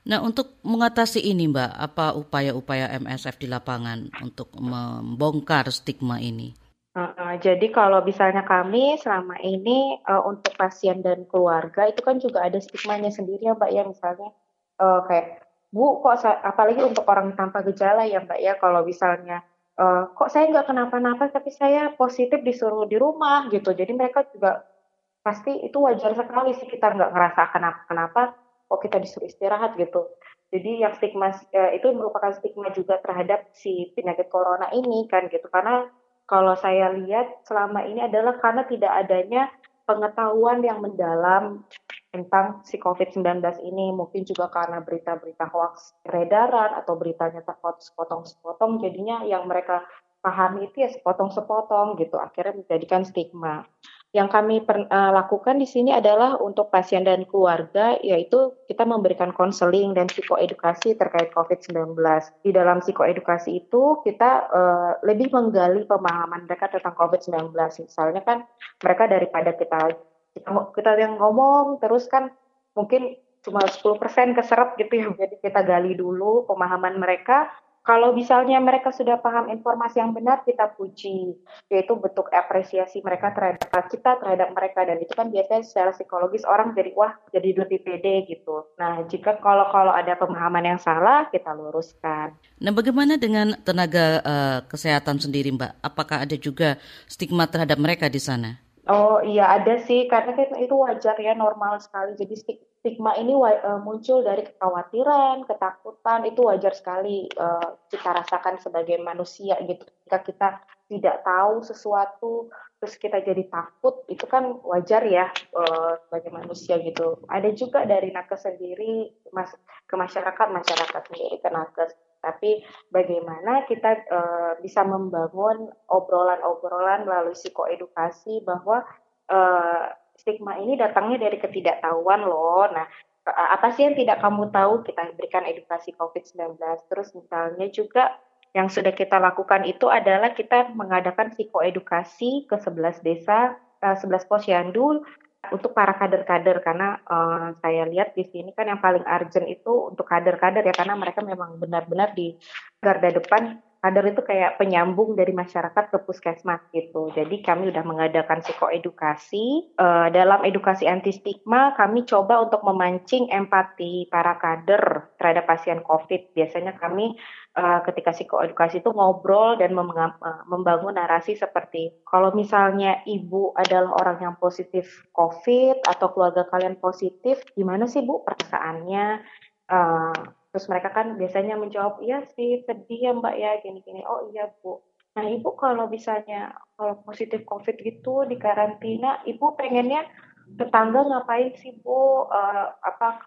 Nah, untuk mengatasi ini, Mbak, apa upaya-upaya MSF di lapangan untuk membongkar stigma ini? Uh, jadi kalau misalnya kami selama ini uh, untuk pasien dan keluarga itu kan juga ada stigmanya sendiri ya Mbak ya. Misalnya uh, kayak Bu kok apalagi untuk orang tanpa gejala ya Mbak ya. Kalau misalnya uh, kok saya nggak kenapa-napa tapi saya positif disuruh di rumah gitu. Jadi mereka juga pasti itu wajar sekali sih kita nggak ngerasa kenapa-kenapa kok kita disuruh istirahat gitu. Jadi yang stigma eh, itu merupakan stigma juga terhadap si penyakit corona ini kan gitu. Karena kalau saya lihat selama ini adalah karena tidak adanya pengetahuan yang mendalam tentang si COVID-19 ini. Mungkin juga karena berita-berita hoax peredaran atau beritanya terpotong-sepotong jadinya yang mereka pahami itu ya sepotong-sepotong gitu. Akhirnya menjadikan stigma. Yang kami per, uh, lakukan di sini adalah untuk pasien dan keluarga, yaitu kita memberikan konseling dan psikoedukasi terkait COVID-19. Di dalam psikoedukasi itu kita uh, lebih menggali pemahaman mereka tentang COVID-19. Misalnya kan mereka daripada kita kita, kita yang ngomong terus kan mungkin cuma 10% keserap gitu ya. Jadi kita gali dulu pemahaman mereka kalau misalnya mereka sudah paham informasi yang benar, kita puji, yaitu bentuk apresiasi mereka terhadap kita, terhadap mereka, dan itu kan biasanya secara psikologis orang jadi wah jadi lebih pede gitu. Nah jika kalau kalau ada pemahaman yang salah, kita luruskan. Nah bagaimana dengan tenaga uh, kesehatan sendiri, Mbak? Apakah ada juga stigma terhadap mereka di sana? Oh iya ada sih karena kan itu wajar ya normal sekali. Jadi stigma ini uh, muncul dari kekhawatiran, ketakutan itu wajar sekali uh, kita rasakan sebagai manusia gitu. Ketika kita tidak tahu sesuatu terus kita jadi takut itu kan wajar ya uh, sebagai manusia gitu. Ada juga dari nakes sendiri ke masyarakat masyarakat sendiri ke nakes tapi bagaimana kita uh, bisa membangun obrolan-obrolan melalui psikoedukasi bahwa uh, stigma ini datangnya dari ketidaktahuan loh. Nah, apa sih yang tidak kamu tahu? Kita berikan edukasi COVID-19. Terus misalnya juga yang sudah kita lakukan itu adalah kita mengadakan psikoedukasi ke 11 desa, 11 posyandu untuk para kader-kader karena uh, saya lihat di sini kan yang paling urgent itu untuk kader-kader ya karena mereka memang benar-benar di garda depan kader itu kayak penyambung dari masyarakat ke puskesmas gitu. Jadi kami udah mengadakan psikoedukasi. Uh, dalam edukasi anti stigma kami coba untuk memancing empati para kader terhadap pasien COVID. Biasanya kami uh, ketika psikoedukasi itu ngobrol dan uh, membangun narasi seperti kalau misalnya ibu adalah orang yang positif COVID atau keluarga kalian positif, gimana sih bu perasaannya? Uh, terus mereka kan biasanya menjawab, iya sih sedih ya mbak ya gini-gini. Oh iya bu. Nah ibu kalau misalnya kalau positif COVID gitu di karantina, ibu pengennya tetangga ngapain sih bu? Uh, apa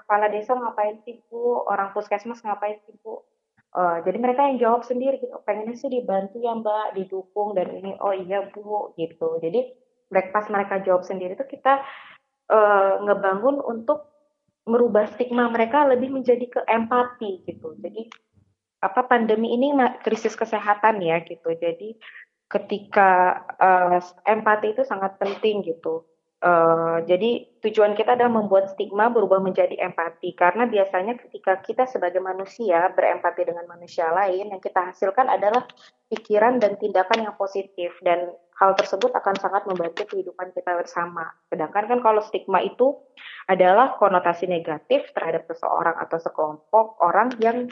kepala desa ngapain sih bu? Orang puskesmas ngapain sih bu? Uh, jadi mereka yang jawab sendiri gitu, pengennya sih dibantu ya mbak, didukung dan ini, oh iya bu gitu. Jadi pas mereka jawab sendiri itu kita uh, ngebangun untuk merubah stigma mereka lebih menjadi ke empati gitu. Jadi apa pandemi ini krisis kesehatan ya gitu. Jadi ketika uh, empati itu sangat penting gitu. Uh, jadi tujuan kita adalah membuat stigma berubah menjadi empati karena biasanya ketika kita sebagai manusia berempati dengan manusia lain yang kita hasilkan adalah pikiran dan tindakan yang positif dan hal tersebut akan sangat membantu kehidupan kita bersama. Sedangkan kan kalau stigma itu adalah konotasi negatif terhadap seseorang atau sekelompok orang yang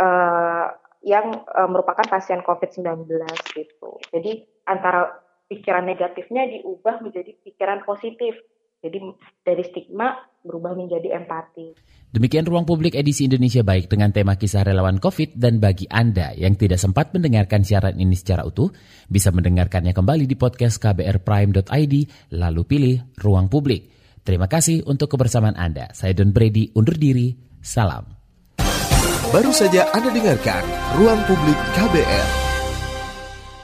uh, yang uh, merupakan pasien COVID-19 gitu. Jadi antara pikiran negatifnya diubah menjadi pikiran positif. Jadi dari stigma berubah menjadi empati. Demikian Ruang Publik edisi Indonesia Baik dengan tema kisah relawan COVID dan bagi Anda yang tidak sempat mendengarkan siaran ini secara utuh, bisa mendengarkannya kembali di podcast kbrprime.id lalu pilih Ruang Publik. Terima kasih untuk kebersamaan Anda. Saya Don Brady undur diri. Salam. Baru saja Anda dengarkan Ruang Publik KBR.